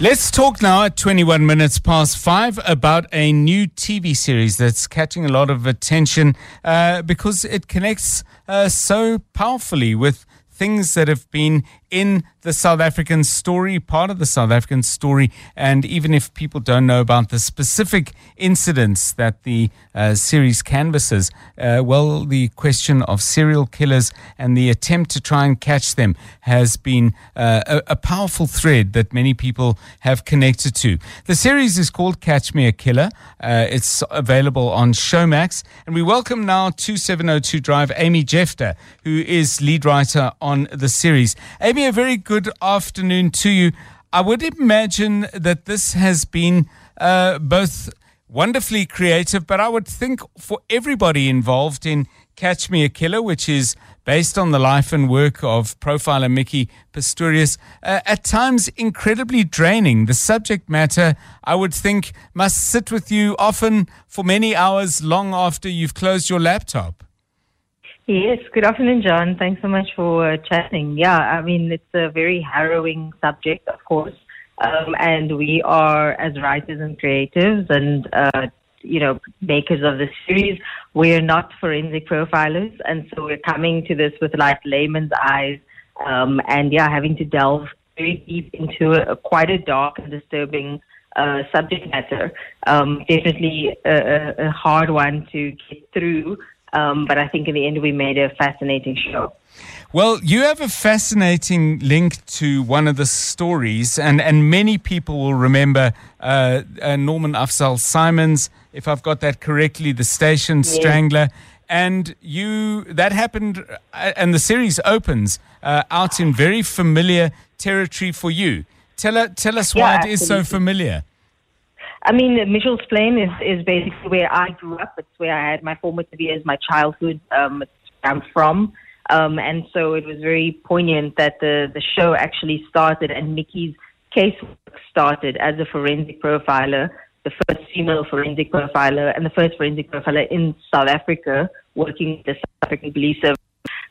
Let's talk now at 21 minutes past five about a new TV series that's catching a lot of attention uh, because it connects uh, so powerfully with things that have been in the South African story, part of the South African story. And even if people don't know about the specific incidents that the uh, series canvasses, uh, well, the question of serial killers and the attempt to try and catch them has been uh, a, a, powerful thread that many people have connected to. The series is called Catch Me a Killer. Uh, it's available on Showmax. And we welcome now 2702 Drive Amy Jephta, who is lead writer on the series. Amy, a very good afternoon to you. I would imagine that this has been uh, both wonderfully creative, but I would think for everybody involved in Catch Me a Killer, which is based on the life and work of profiler Micki Pistorius, uh, at times incredibly draining. The subject matter, I would think, must sit with you often for many hours long after you've closed your laptop. Yes, good afternoon, John. Thanks so much for uh, chatting. Yeah, I mean, it's a very harrowing subject, of course. Um, and we are, as writers and creatives and, uh, you know, makers of the series, we're not forensic profilers. And so we're coming to this with like layman's eyes. Um, and yeah, having to delve very deep into a, quite a dark and disturbing uh, subject matter. Um, definitely a, a, hard one to get through. Um, but I think in the end, we made a fascinating show. Well, you have a fascinating link to one of the stories, and, and many people will remember uh, uh, Norman Afzaal Simons, if I've got that correctly, the station yes. strangler. And you that happened, uh, and the series opens uh, out in very familiar territory for you. Tell, tell us why yeah, it is so familiar. I mean, Mitchell's Plain is, is basically where I grew up. It's where I had my formative years, my childhood. Um, I'm from. Um, and so it was very poignant that the, the show actually started and Micki's case started as a forensic profiler, the first female forensic profiler and the first forensic profiler in South Africa working with the South African Police Service.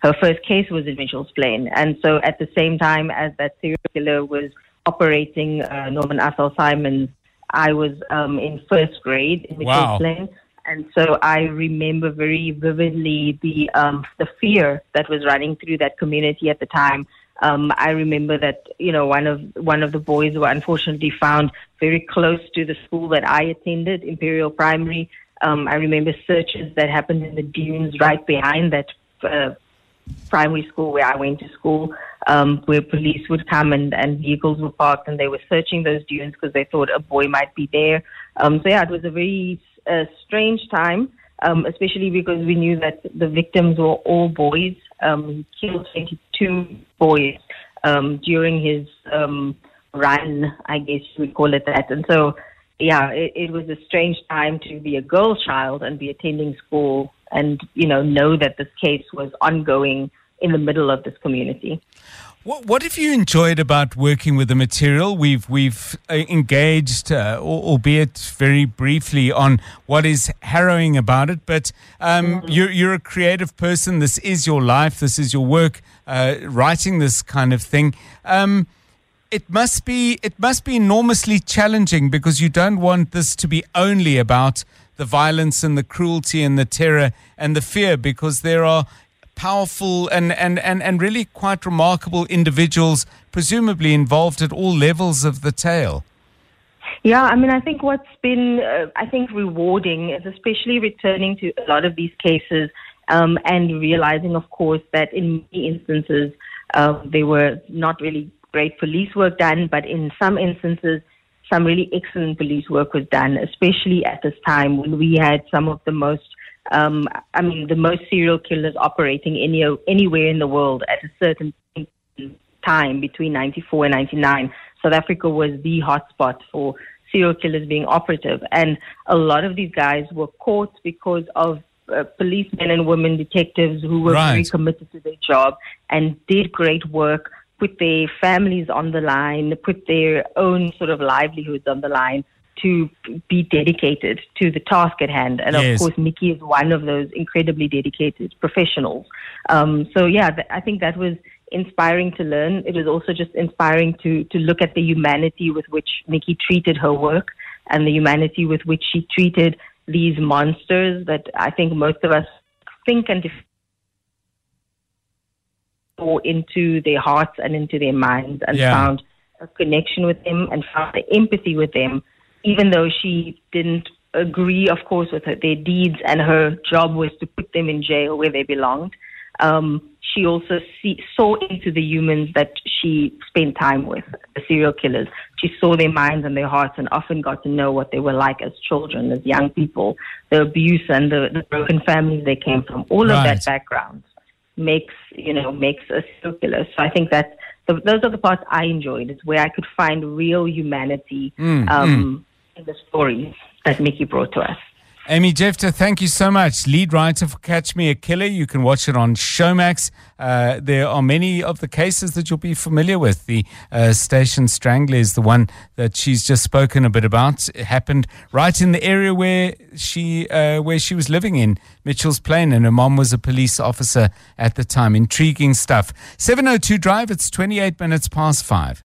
Her first case was in Mitchell's Plain. And so at the same time as that serial killer was operating uh, Norman Afzaal Simons I was um, in first grade in wow. Plain. And so I remember very vividly the um, the fear that was running through that community at the time. Um, I remember that you know one of one of the boys were unfortunately found very close to the school that I attended, Imperial Primary. Um, I remember searches that happened in the dunes right behind that uh, primary school where I went to school, um, where police would come and, and vehicles were parked and they were searching those dunes because they thought a boy might be there. Um, so yeah, it was a very uh, strange time, um, especially because we knew that the victims were all boys. Um, he killed 22 boys um, during his um, run, I guess you would call it that. And so, yeah, it, it was a strange time to be a girl child and be attending school and you know know that this case was ongoing in the middle of this community. What, what have you enjoyed about working with the material? We've we've uh, engaged, uh, albeit very briefly, on what is harrowing about it. But um, mm-hmm. you're you're a creative person. This is your life. This is your work. Uh, writing this kind of thing. Um, it must be it must be enormously challenging because you don't want this to be only about the violence and the cruelty and the terror and the fear because there are powerful and, and, and, and really quite remarkable individuals, presumably involved at all levels of the tale. Yeah, I mean, I think what's been, uh, I think, rewarding is especially returning to a lot of these cases um, and realizing, of course, that in many instances uh, there were not really great police work done, but in some instances some really excellent police work was done, especially at this time when we had some of the most, um, I mean, the most serial killers operating any, anywhere in the world at a certain time between 94 and 99. South Africa was the hotspot for serial killers being operative. And a lot of these guys were caught because of uh, policemen and women detectives who were right. very committed to their job and did great work put their families on the line, put their own sort of livelihoods on the line to be dedicated to the task at hand. And yes. of course, Micki is one of those incredibly dedicated professionals. Um, so yeah, th- I think that was inspiring to learn. It was also just inspiring to to look at the humanity with which Nikki treated her work and the humanity with which she treated these monsters that I think most of us think and go into their hearts and into their minds and Yeah. found a connection with them and found the empathy with them, even though she didn't agree, of course, with her, their deeds and her job was to put them in jail where they belonged. Um, she also see, saw into the humans that she spent time with, the serial killers. She saw their minds and their hearts and often got to know what they were like as children, as young people, the abuse and the, the broken families they came from. All of that background makes, you know, makes a serial killer. So I think that the, those are the parts I enjoyed. It's where I could find real humanity Mm, um, in the stories that Micki brought to us. Amy Jephta, thank you so much. Lead writer for Catch Me a Killer. You can watch it on Showmax. Uh, there are many of the cases that you'll be familiar with. The uh, Station Strangler is the one that she's just spoken a bit about. It happened right in the area where she uh, where she was living in Mitchell's Plain, and her mom was a police officer at the time. Intriguing stuff. 702 Drive. It's 28 minutes past five.